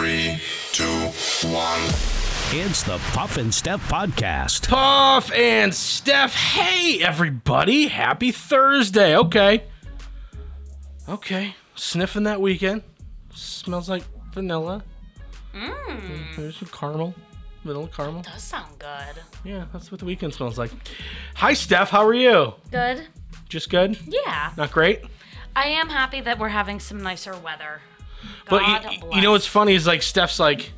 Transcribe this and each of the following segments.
Three, two, one. It's the Puff and Steph Podcast. Puff and Steph. Hey, everybody. Happy Thursday. Okay. Okay. Sniffing that weekend. Smells like vanilla. Mmm. There's some caramel. Vanilla caramel. Does sound good. Yeah, that's what the weekend smells like. Hi, Steph. How are you? Good. Just good? Yeah. Not great? I am happy that we're having some nicer weather. But God you, you bless. know what's funny is like Steph's like,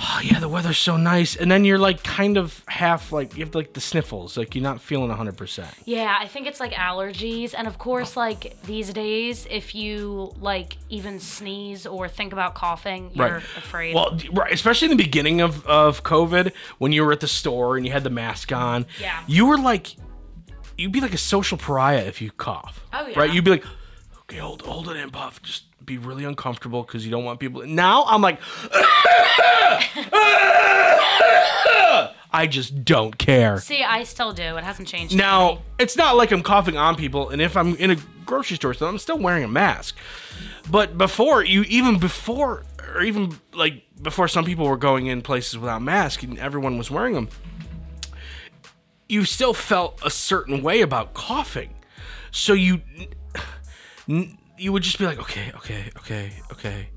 oh yeah, the weather's so nice, and then you're like kind of half like you have like the sniffles, like you're not feeling hundred percent. Yeah, I think it's like allergies, and of course, like these days, if you like even sneeze or think about coughing, you're Right. afraid. Well, d- right, especially in the beginning of of COVID when you were at the store and you had the mask on. Yeah. You were like, you'd be like a social pariah if you cough. Oh, yeah. Right. You'd be like, okay, hold hold it in, puff. Just be really uncomfortable because you don't want people. Now I'm like. I just don't care. See, I still do. It hasn't changed. Now, it's not like I'm coughing on people, and if I'm in a grocery store, so I'm still wearing a mask. But before, you even before, or even like before, some people were going in places without masks, and everyone was wearing them. You still felt a certain way about coughing, so you n- you would just be like, okay, okay, okay, okay,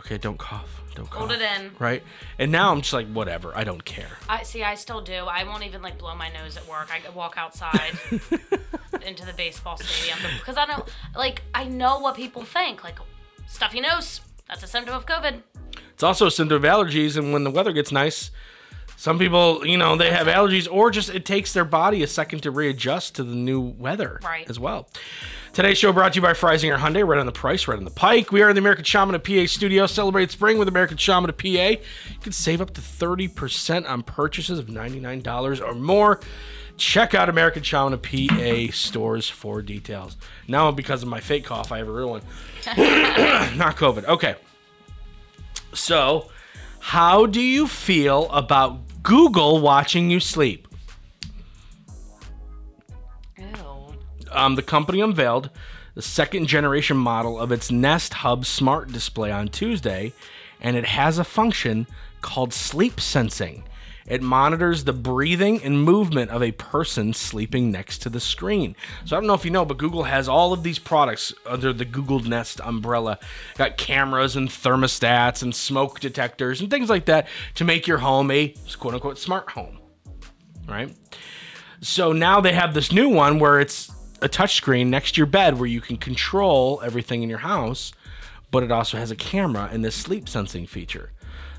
okay, don't cough, don't cough. hold it in. Right, and now I'm just like, whatever, I don't care. I see. I still do. I won't even like blow my nose at work. I walk outside into the baseball stadium because I don't like. I know what people think. Like stuffy nose. That's a symptom of COVID. It's also a symptom of allergies, and when the weather gets nice, some people, you know, they have allergies, or just it takes their body a second to readjust to the new weather Right. as well. Today's show brought to you by Freysinger Hyundai, right on the price, right on the pike. We are in the American Shaman of PA studio. Celebrate spring with American Shaman of PA. You can save up to 30% on purchases of $99 or more. Check out American Shaman of PA stores for details. Now, because of my fake cough, I have a real one. Not COVID. Okay. So, how do you feel about Google watching you sleep? Um, the company unveiled the second generation model of its Nest Hub smart display on Tuesday, and it has a function called sleep sensing. It monitors the breathing and movement of a person sleeping next to the screen. So I don't know if you know, but Google has all of these products under the Google Nest umbrella. Got cameras and thermostats and smoke detectors and things like that to make your home a quote unquote smart home. Right? So now they have this new one where it's a touchscreen next to your bed where you can control everything in your house, but it also has a camera and this sleep sensing feature.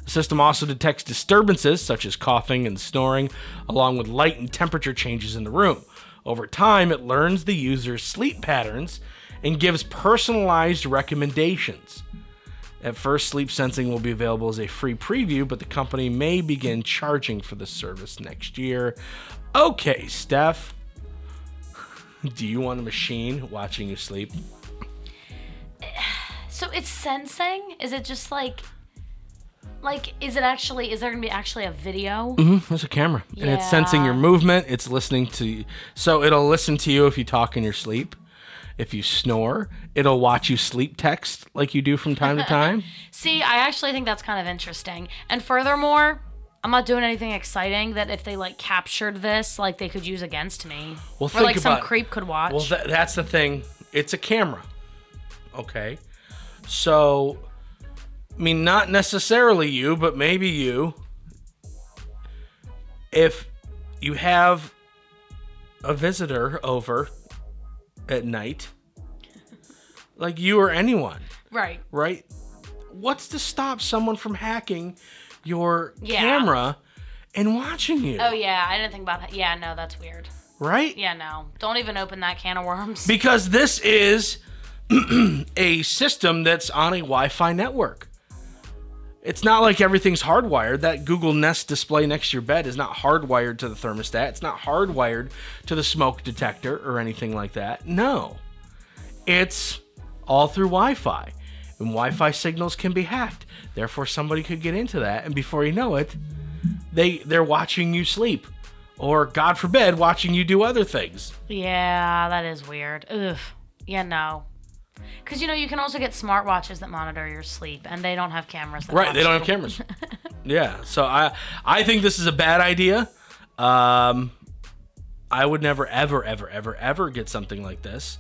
The system also detects disturbances such as coughing and snoring, along with light and temperature changes in the room. Over time, it learns the user's sleep patterns and gives personalized recommendations. At first, sleep sensing will be available as a free preview, but the company may begin charging for the service next year. Okay, Steph. Do you want a machine watching you sleep? So it's sensing? Is it just like like is it actually is there gonna be actually a video? Mm, There's a camera, and it's sensing your movement. It's listening to, you. so it'll listen to you if you talk in your sleep. If you snore, it'll watch you sleep text like you do from time to time. See, I actually think that's kind of interesting. And furthermore, I'm not doing anything exciting that if they like captured this, like they could use against me. Well, or think like some it. creep could watch. Well, tha- that's the thing. It's a camera. Okay. So, I mean, not necessarily you, but maybe you. If you have a visitor over at night, like you or anyone, right. right? What's to stop someone from hacking your Yeah. camera and watching you? Oh yeah, I didn't think about that. Yeah, no, that's weird. Right? Yeah, no. Don't even open that can of worms. Because this is a system that's on a Wi Fi network. It's not like everything's hardwired. That Google Nest display next to your bed is not hardwired to the thermostat. It's not hardwired to the smoke detector or anything like that. No. It's all through Wi Fi. And Wi Fi signals can be hacked. Therefore, somebody could get into that. And before you know it, they, they're watching you sleep. Or, God forbid, watching you do other things. yeah, that is weird. Ugh. Yeah, no. Because you know you can also get smartwatches that monitor your sleep, and they don't have cameras. That Right, they don't have cameras. yeah, so I I think this is a bad idea. Um, I would never ever ever ever ever get something like this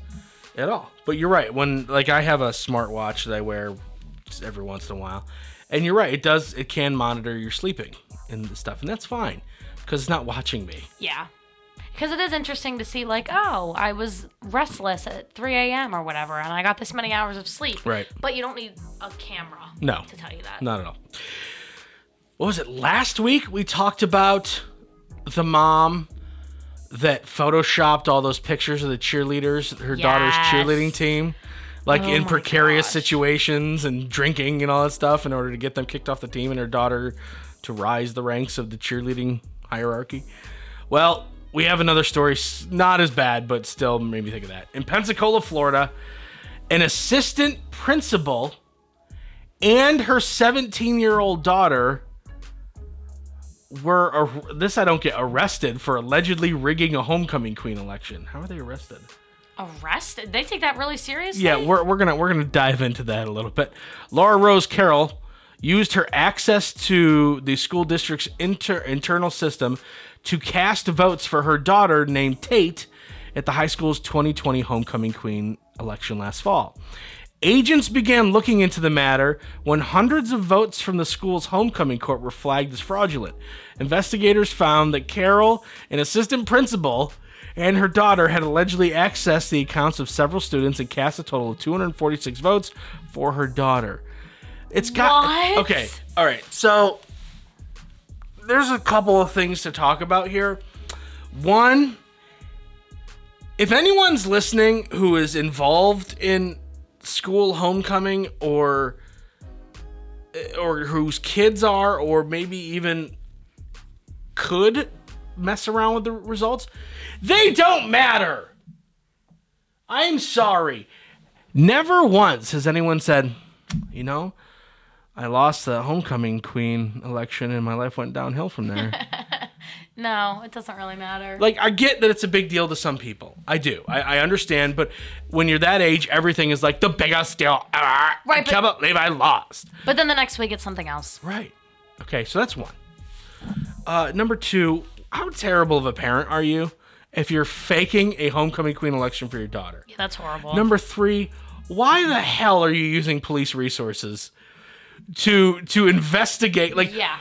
at all. But you're right. When like I have a smartwatch that I wear just every once in a while, and you're right. It does. It can monitor your sleeping and stuff, and that's fine because it's not watching me. Yeah. Because it is interesting to see, like, oh, I was restless at 3 a.m. or whatever, and I got this many hours of sleep. Right. But you don't need a camera No. to tell you that. Not at all. What was it? Last week we talked about the mom that photoshopped all those pictures of the cheerleaders, her daughter's cheerleading team, like Oh in precarious gosh. situations and drinking and all that stuff in order to get them kicked off the team and her daughter to rise the ranks of the cheerleading hierarchy. Well, we have another story, not as bad, but still made me think of that. In Pensacola, Florida, an assistant principal and her 17 year old daughter were this I don't get arrested for allegedly rigging a homecoming queen election. How are they arrested? Arrested? They take that really seriously? Yeah, we're, we're gonna we're gonna dive into that a little bit. Laura Rose Carroll used her access to the school district's inter- internal system to cast votes for her daughter named Tate at the high school's 2020 homecoming queen election last fall. Agents began looking into the matter when hundreds of votes from the school's homecoming court were flagged as fraudulent. Investigators found that Carroll, an assistant principal, and her daughter had allegedly accessed the accounts of several students and cast a total of 246 votes for her daughter. It's got What? okay. All right, so there's a couple of things to talk about here. One, if anyone's listening who is involved in school homecoming or or whose kids are or maybe even could mess around with the results, they don't matter. I'm sorry. Never once has anyone said, you know, I lost the homecoming queen election and my life went downhill from there. No, it doesn't really matter. like I get that it's a big deal to some people. I do. I, I understand, but when you're that age, everything is like the biggest deal ever. I Right, but- can't believe I lost. but then the next week it's something else. Right. Okay, so that's one. Uh, number two, how terrible of a parent are you if you're faking a homecoming queen election for your daughter? Yeah, that's horrible. Number three, why the hell are you using police resources to to investigate? Like, yeah.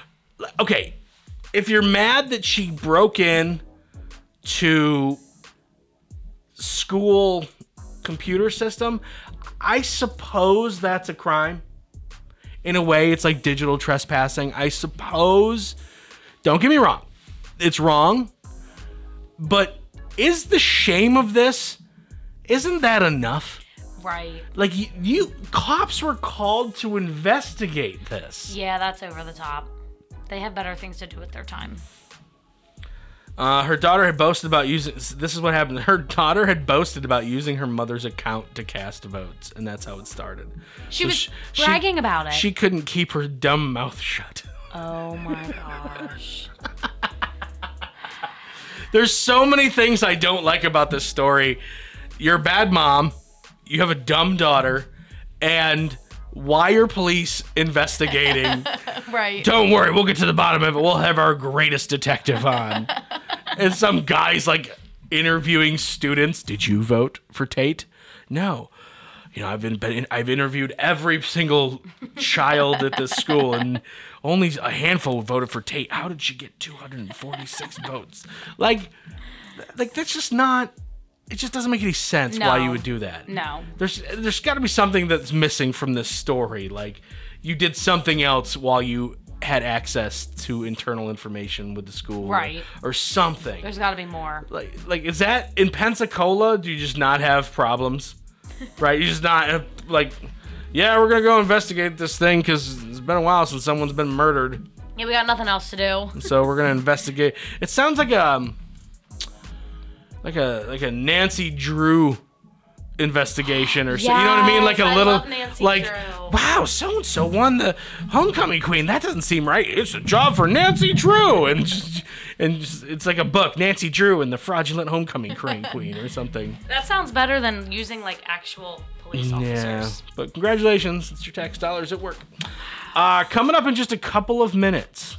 okay, if you're mad that she broke in to school computer system, I suppose that's a crime. In a way, it's like digital trespassing. I suppose. Don't get me wrong, it's wrong. But is the shame of this? Isn't that enough? Right. Like you, you cops were called to investigate this. Yeah, that's over the top. They have better things to do with their time. Uh, her daughter had boasted about using. This is what happened. Her daughter had boasted about using her mother's account to cast votes, and that's how it started. She So was sh- she- bragging about it. She couldn't keep her dumb mouth shut. oh my gosh. There's so many things I don't like about this story. You're a bad mom. You have a dumb daughter, and why are police investigating? right. Don't worry, we'll get to the bottom of it. We'll have our greatest detective on. and some guys like interviewing students. Did you vote for Tate? No. You know, I've been, been I've interviewed every single child at this school, and only a handful voted for Tate. How did she get 246 votes? Like, like that's just not. It just doesn't make any sense why you would do that. No. There's there's got to be something that's missing from this story. Like you did something else while you had access to internal information with the school, or- Right. Or, something. There's got to be more. like like is that in Pensacola? Do you just not have problems? right? You just not have, like, yeah, we're gonna go investigate this thing because been a while since someone's been murdered, Yeah, we got nothing else to do. so we're gonna investigate. It sounds like a um, like a like a Nancy Drew investigation or so you know what I mean? Like a little love Nancy like Drew. wow, so and so won the homecoming queen. That doesn't seem right. It's a job for Nancy Drew and just, and just, it's like a book, Nancy Drew and the fraudulent homecoming queen queen or something. That sounds better than using like actual police police Yeah, officers. but congratulations, it's your tax dollars at work. Uh, coming up in just a couple of minutes,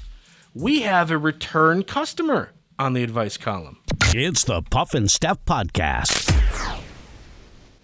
we have a return customer on the advice column. It's the Puff and Steph Podcast.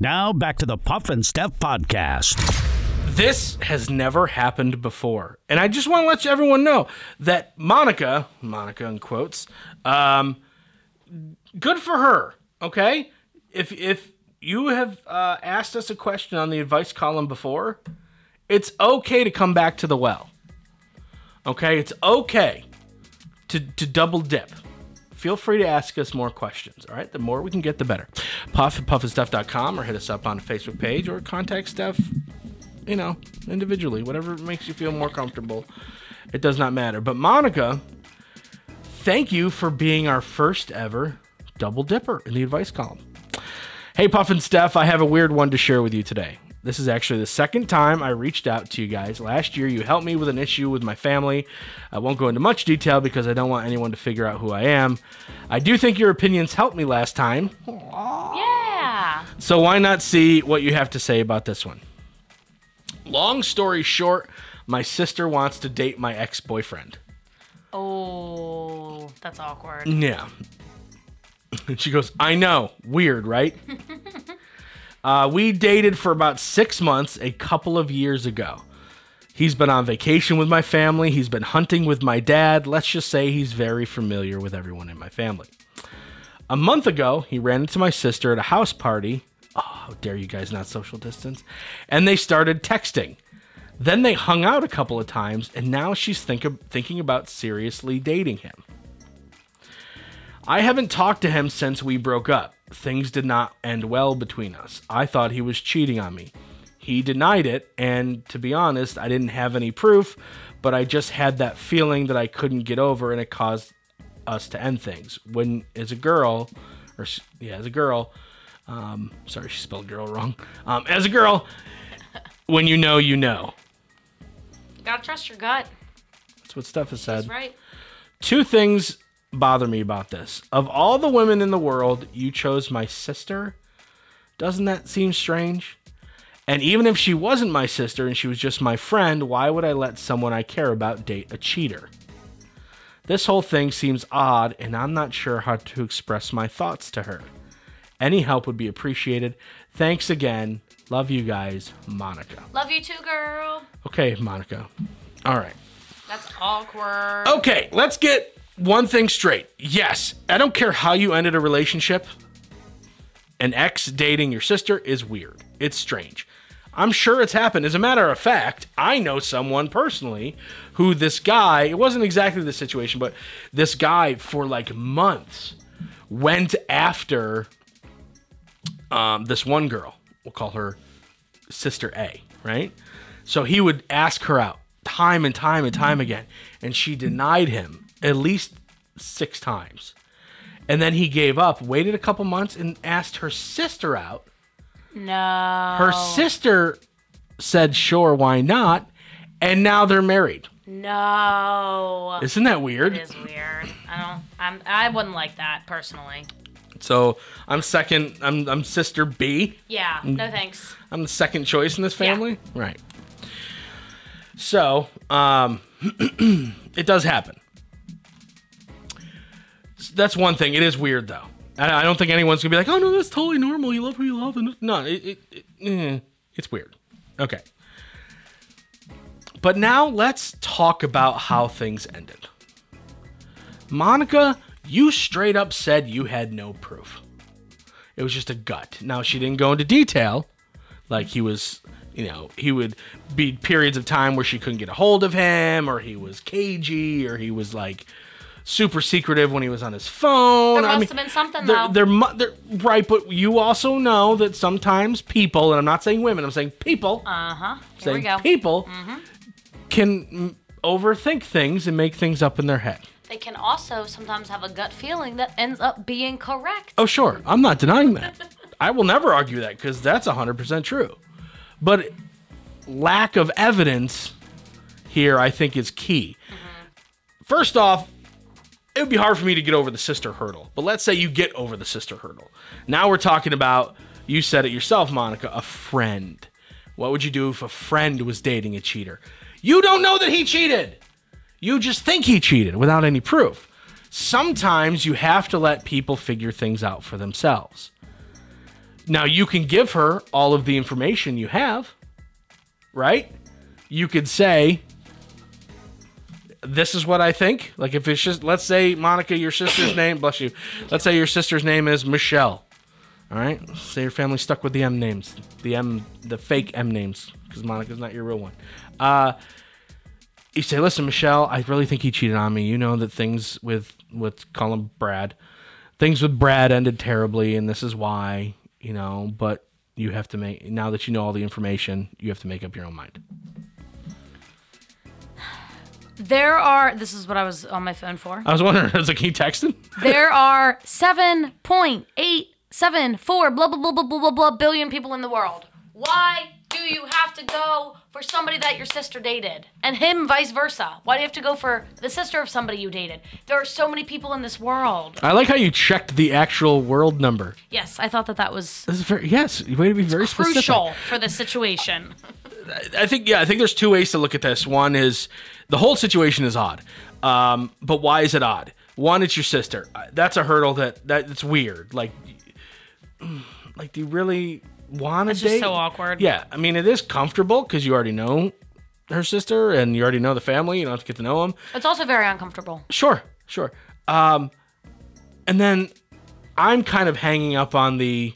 Now back to the Puff and Steph Podcast. This has never happened before. And I just want to let everyone know that Monica, Monica in quotes, um, good for her, okay? If, if you have uh, asked us a question on the advice column before, it's okay to come back to the well. Okay? It's okay to, to double dip. Feel free to ask us more questions. All right, the more we can get, the better. Puff at puffandstuff.com or hit us up on the Facebook page or contact Steph, you know, individually, whatever makes you feel more comfortable. It does not matter. But Monica, thank you for being our first ever double dipper in the advice column. Hey, Puff and Steph, I have a weird one to share with you today. This is actually the second time I reached out to you guys. Last year, you helped me with an issue with my family. I won't go into much detail because I don't want anyone to figure out who I am. I do think your opinions helped me last time, Yeah. so why not see what you have to say about this one? Long story short, my sister wants to date my ex boyfriend. Oh, that's awkward. Yeah. And she goes, I know. Weird, right? uh, we dated for about six months a couple of years ago. He's been on vacation with my family. He's been hunting with my dad. Let's just say he's very familiar with everyone in my family. A month ago, he ran into my sister at a house party. Oh, how dare you guys not social distance? And they started texting. Then they hung out a couple of times, and now she's think thinking about seriously dating him. I haven't talked to him since we broke up. Things did not end well between us. I thought he was cheating on me. He denied it, and to be honest, I didn't have any proof, but I just had that feeling that I couldn't get over, and it caused us to end things. When, as a girl, or yeah, as a girl, um, sorry, she spelled girl wrong. Um, as a girl, when you know, you know. Gotta trust your gut. That's what Steph has said. That's right. two things bother me about this. Of all the women in the world, you chose my sister. Doesn't that seem strange? And even if she wasn't my sister and she was just my friend, why would I let someone I care about date a cheater? This whole thing seems odd, and I'm not sure how to express my thoughts to her. Any help would be appreciated. Thanks again. Love you guys, Monica. Love you too, girl. Okay, Monica. All right. That's awkward. Okay, let's get one thing straight. Yes, I don't care how you ended a relationship. An ex dating your sister is weird. It's strange. I'm sure it's happened. As a matter of fact, I know someone personally who this guy, it wasn't exactly the situation, but this guy for like months went after um, this one girl. We'll call her Sister A, right? So he would ask her out time and time and time again, and she denied him at least six times. And then he gave up, waited a couple months, and asked her sister out. No. Her sister said, sure, why not? And now they're married. No. Isn't that weird? It is weird. I don't. I'm. I wouldn't like that personally. So I'm second. I'm I'm sister B. Yeah. No thanks. I'm the second choice in this family. Right. So um, it does happen. That's one thing. It is weird though. I, I don't think anyone's gonna be like, "Oh no, that's totally normal. You love who you love." And no, it, it, it eh, it's weird. Okay. But now let's talk about how things ended. Monica, you straight up said you had no proof. It was just a gut. Now she didn't go into detail, like he was, you know, he would be periods of time where she couldn't get a hold of him, or he was cagey, or he was like super secretive when he was on his phone. There I must mean, have been something there, though. there, mu- there, right, but you also know that sometimes people, and I'm not saying women, I'm saying people, uh huh. Here saying we go. people can mm, overthink things and make things up in their head. They can also sometimes have a gut feeling that ends up being correct. Oh, sure. I'm not denying that. I will never argue that because that's 100% true. But lack of evidence here, I think, is key. First off, it would be hard for me to get over the sister hurdle. But let's say you get over the sister hurdle. Now we're talking about, you said it yourself, Monica, a friend. What would you do if a friend was dating a cheater? You don't know that he cheated. You just think he cheated without any proof. Sometimes you have to let people figure things out for themselves. Now, you can give her all of the information you have, right? You could say, This is what I think. Like, if it's just, let's say, Monica, your sister's name, bless you. Let's say your sister's name is Michelle. All right? Say your family's stuck with the M names, the M, the fake M names, because Monica's not your real one. Uh, you say, listen, Michelle, I really think he cheated on me. You know that things with with call him Brad, things with Brad ended terribly, and this is why. You know, but you have to make now that you know all the information, you have to make up your own mind. There are. This is what I was on my phone for. I was wondering, I was like, he texting? There are 7.874 blah, blah, blah, blah, blah, blah, blah billion people in the world. Why do you have to go for somebody that your sister dated? And him vice versa. Why do you have to go for the sister of somebody you dated? There are so many people in this world. I like how you checked the actual world number. Yes, I thought that that was This is very yes. You way to be very specific. crucial for the situation. I think yeah, I think there's two ways to look at this. One is the whole situation is odd, um, but why is it odd? One, it's your sister. Uh, That's a hurdle that that it's weird. Like, like do you really want to It's date? just so awkward. Yeah, I mean it is comfortable because you already know her sister and you already know the family. You don't have to get to know them. It's also very uncomfortable. Sure, sure. Um, and then I'm kind of hanging up on the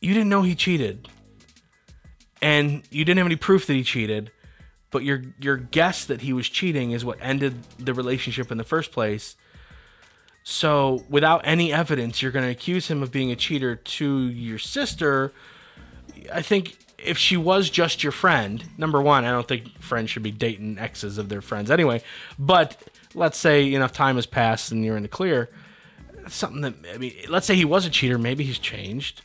you didn't know he cheated, and you didn't have any proof that he cheated, but your your guess that he was cheating is what ended the relationship in the first place. So without any evidence, you're going to accuse him of being a cheater to your sister. I think if she was just your friend, number one, I don't think friends should be dating exes of their friends anyway. But let's say enough time has passed and you're in the clear. Something that I mean, let's say he was a cheater, maybe he's changed.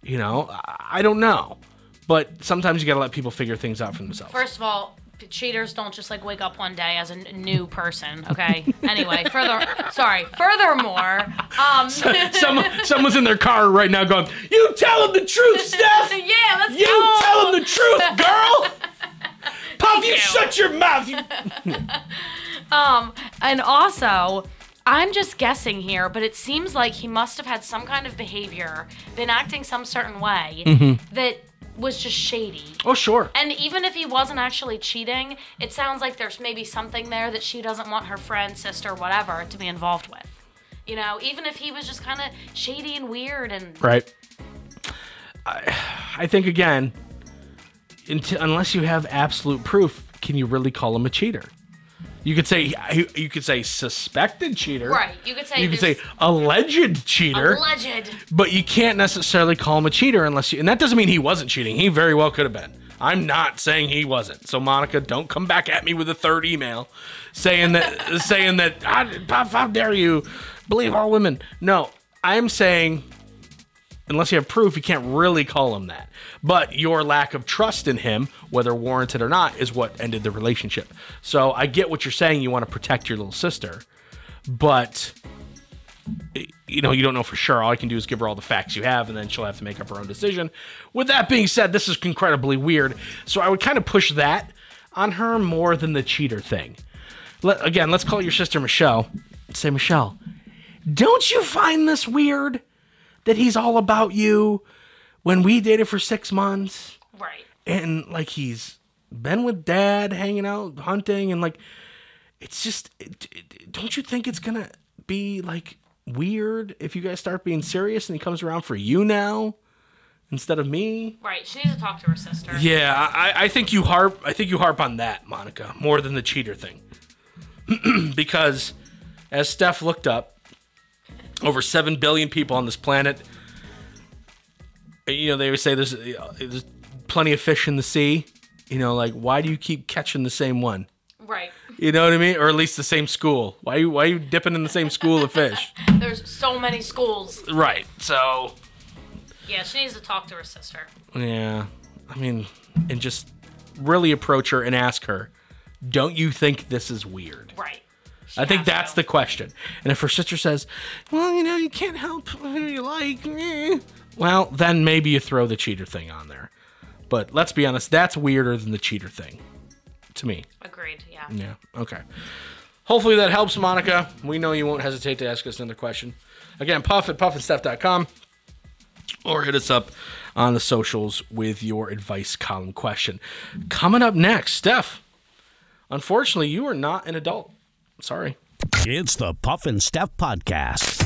You know, I I don't know. But sometimes you got to let people figure things out for themselves. First of all, cheaters don't just like wake up one day as a n- new person. Okay. anyway, further. Sorry. Furthermore, um. Someone, someone's in their car right now going, "You tell him the truth, Steph. yeah, let's go! You go. tell him the truth, girl. Puff, you you. shut your mouth. You- Um, and also, I'm just guessing here, but it seems like he must have had some kind of behavior, been acting some certain way Mm-hmm. that was just shady. Oh, sure. And even if he wasn't actually cheating, it sounds like there's maybe something there that she doesn't want her friend, sister, whatever, to be involved with. You know, even if he was just kind of shady and weird and Right. I, I think again, until, unless you have absolute proof, can you really call him a cheater? You could say you could say suspected cheater. right, you could say You could say alleged cheater. alleged. but you can't necessarily call him a cheater unless you and that doesn't mean he wasn't cheating he very well could have been i'm not saying he wasn't so monica don't come back at me with a third email saying that saying that how, how dare you believe all women no i'm saying unless you have proof you can't really call him that but your lack of trust in him whether warranted or not is what ended the relationship so i get what you're saying you want to protect your little sister but you know, you don't know for sure. All you can do is give her all the facts you have, and then she'll have to make up her own decision. With that being said, this is incredibly weird. So I would kind of push that on her more than the cheater thing. Let, again, let's call your sister Michelle. Say, Michelle, don't you find this weird that he's all about you when we dated for six months? Right. and like he's been with dad hanging out hunting and like it's just it, it- don't you think it's gonna be like weird if you guys start being serious and he comes around for you now instead of me Right. She needs to talk to her sister. yeah i, I think you harp i think you harp on that monica more than the cheater thing because as steph looked up over 7 billion people on this planet you know they would say there's, there's plenty of fish in the sea you know like why do you keep catching the same one Right. you know what I mean? Or at least the same school. Why you why you dipping in the same school of fish? There's so many schools. right. So Yeah, she needs to talk to her sister. yeah, I mean, and just really approach her and ask her, "Don't you think this is weird?" Right. I think that's the question. And if her sister says, "Well, you know, you can't help who you like," eh," well, then maybe you throw the cheater thing on there. But let's be honest, that's weirder than the cheater thing, to me. Agreed. Yeah. Yeah. Okay. Hopefully that helps, Monica. We know you won't hesitate to ask us another question. Again, puff at puffandstuff.com or hit us up on the socials with your advice column question. Coming up next, Steph. Unfortunately, you are not an adult. Sorry. It's the Puff and Steph Podcast.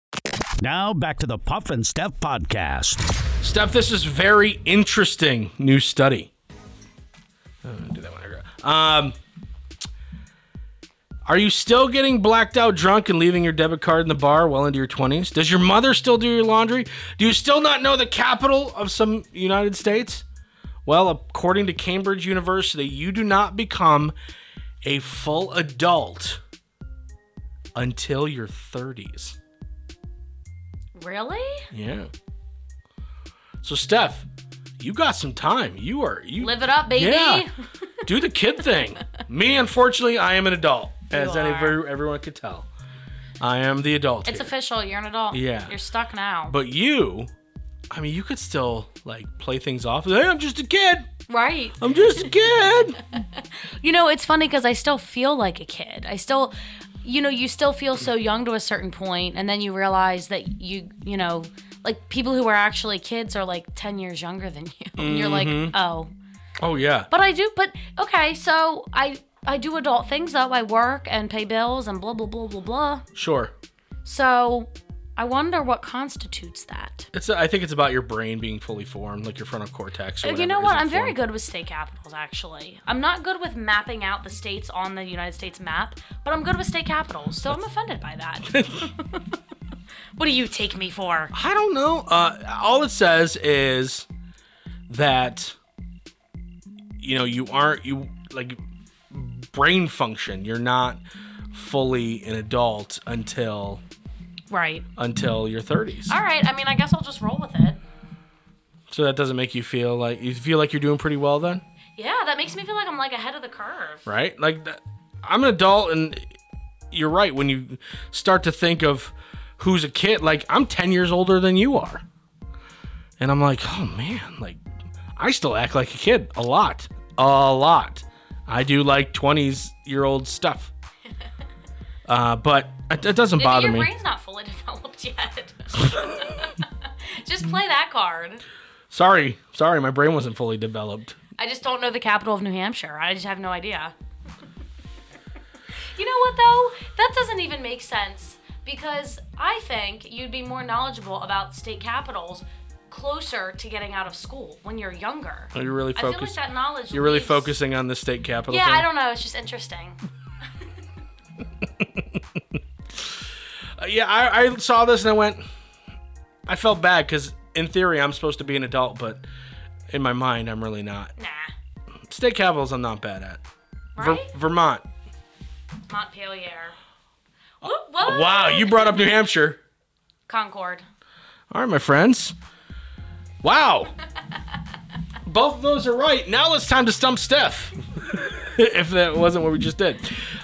Now back to the Puff and Steph Podcast. Steph, this is very interesting new study. Uh, do that one. Um, Are you still getting blacked out drunk and leaving your debit card in the bar well into your 20s? Does your mother still do your laundry? Do you still not know the capital of some United States? Well, according to Cambridge University, you do not become a full adult until your 30s. Really? Yeah. So Steph, you got some time. You are you Live it up, baby. Yeah. Do the kid thing. Me, unfortunately, I am an adult, as any everyone could tell. I am the adult. It's here. official. You're an adult. Yeah. You're stuck now. But you, I mean, you could still like play things off. Hey, I'm just a kid. right. I'm just a kid. You know, it's funny because I still feel like a kid. I still, you know, you still feel so young to a certain point, and then you realize that you, you know, like people who are actually kids are like 10 years younger than you. And you're like, mm-hmm. oh. oh yeah. But I do, but okay, so I. I do adult things though. I work and pay bills and blah blah blah blah blah. Sure. So, I wonder what constitutes that. It's. I think it's about your brain being fully formed, like your frontal cortex. Or you know what? I'm very formed. good with state capitals, actually. I'm not good with mapping out the states on the United States map, but I'm good with state capitals, so I'm offended by that. what do you take me for? I don't know. Uh, all it says is that you know you aren't you like brain function. You're not fully an adult until Right. until your 30s. All right. I mean, I guess I'll just roll with it. So that doesn't make you feel like you feel like you're doing pretty well then, Yeah, that makes me feel like I'm like ahead of the curve. right? Like that, I'm an adult, and you're right when you start to think of who's a kid. Like I'm 10 years older than you are, and I'm like, oh man, like I still act like a kid a lot, a lot. I do like 20s year old stuff, uh, but it, it doesn't bother your me. brain's not fully developed yet. just play that card. Sorry, sorry, my brain wasn't fully developed. I just don't know the capital of New Hampshire. I just have no idea. you know what though? That doesn't even make sense because I think you'd be more knowledgeable about state capitals closer to getting out of school when you're younger. Are you really I feel like focused? that knowledge. You're really focusing on the state capital. Yeah, thing? I don't know. It's just interesting. Yeah, I, I saw this and I went. I felt bad because in theory I'm supposed to be an adult, but in my mind I'm really not. Nah. State capitals I'm not bad at. Ver- Right? Vermont. Montpelier. What? what? Wow, you brought up New Hampshire. Concord. All right, my friends. Wow. Both of those are right. Now it's time to stump Steph. if that wasn't what we just did.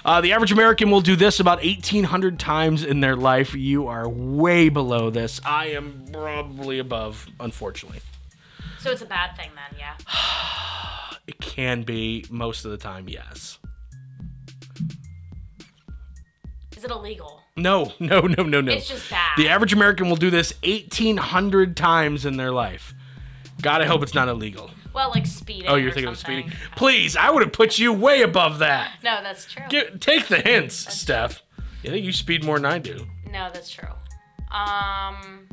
Uh, the average American will do this about 1,800 times in their life. You are way below this. I am probably above, unfortunately. So it's a bad thing then, yeah. It can be most of the time, yes. Is it illegal? No, no, no, no, no. It's just bad. The average American will do this 1,800 times in their life. God, I hope it's not illegal. Well, like speeding. Oh, you're thinking of speeding? Please, I would have put you way above that. No, that's true. Get, take the hints, Steph. You think you speed more than I do. No, that's true. Um,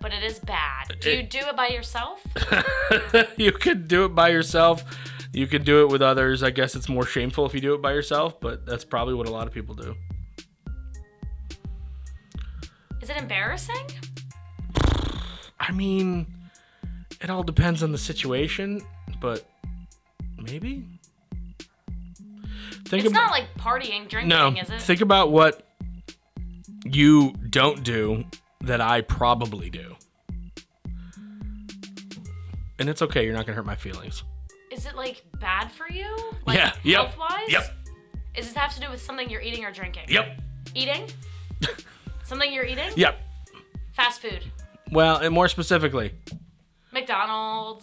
but it is bad. Do you do it by yourself? you could do it by yourself. You could do it with others. I guess it's more shameful if you do it by yourself, but that's probably what a lot of people do. Is it embarrassing? I mean, it all depends on the situation, but maybe. Think It's about not like partying, drinking, no. is it? Think about what you don't do that I probably do, and it's okay. You're not gonna hurt my feelings. is it like bad for you? Like Yeah, yep, Health wise? yep. Does this have to do with something you're eating or drinking? Yep. Eating? something you're eating? Yep. Fast food. Well, and more specifically, McDonald's.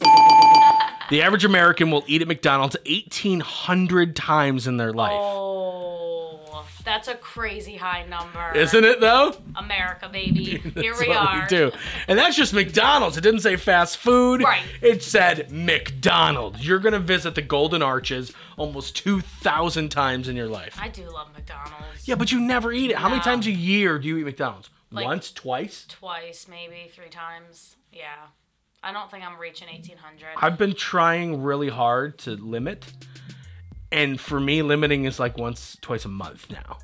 the average American will eat at McDonald's 1,800 times in their life. Oh, that's a crazy high number. Isn't it though? America, baby. Here we what are. We do. And that's just McDonald's. It didn't say fast food. Right. It said McDonald's. You're going to visit the Golden Arches almost 2,000 times in your life. I do love McDonald's. yeah, but you never eat it. How many times a year do you eat McDonald's? Like- Once, twice? Twice, maybe three times. Yeah. I don't think I'm reaching 1800. I've been trying really hard to limit. And for me, limiting is like once, twice a month now.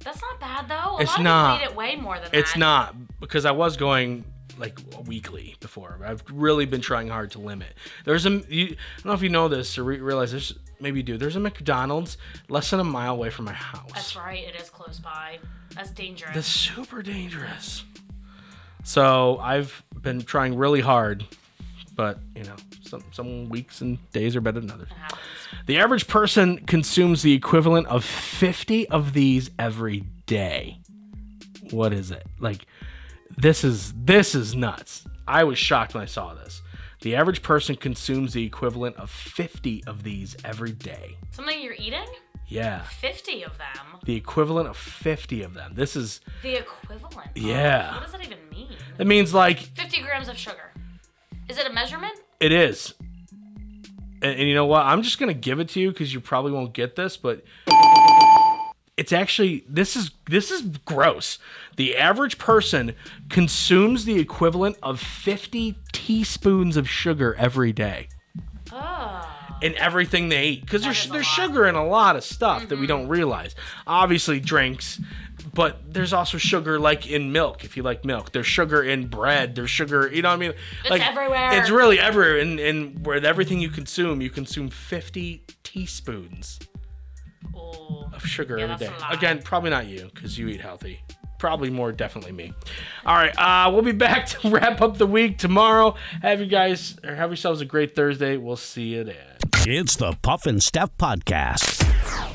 That's not bad though. A It's lot of not. eat it way more than that. It's that. not because I was going like weekly before. I've really been trying hard to limit. There's a you, I don't know if you know this or re- realize this. Maybe you do. There's a McDonald's less than a mile away from my house. That's right. It is close by. That's dangerous. That's super dangerous. So I've been trying really hard, but you know, some some weeks and days are better than others. The average person consumes the equivalent of 50 of these every day. What is it? Like this is this is nuts. I was shocked when I saw this. The average person consumes the equivalent of 50 of these every day. Something you're eating? Yeah, 50 of them. the equivalent of 50 of them. This is The equivalent. Yeah. What does that even mean? it means like 50 grams of sugar. Is it a measurement? It is. And, and you know what? I'm just gonna give it to you because you probably won't get this, but it's actually this is this is gross. The average person consumes the equivalent of 50 teaspoons of sugar every day Oh. In everything they eat because there's there's. Mm-hmm. sugar in a lot of stuff that we don't realize. Obviously, drinks, but there's also sugar like in milk. If you like milk, there's sugar in bread. There's sugar. You know what I mean? It's like, everywhere. It's really everywhere. And and with everything you consume, you consume 50 teaspoons Ooh. of sugar Yeah, every day. Again, probably not you because you eat healthy. Probably more definitely me. All right, uh, we'll be back to wrap up the week tomorrow. Have you guys or have yourselves a great Thursday. We'll see you then. It's the Puff and Steph Podcast.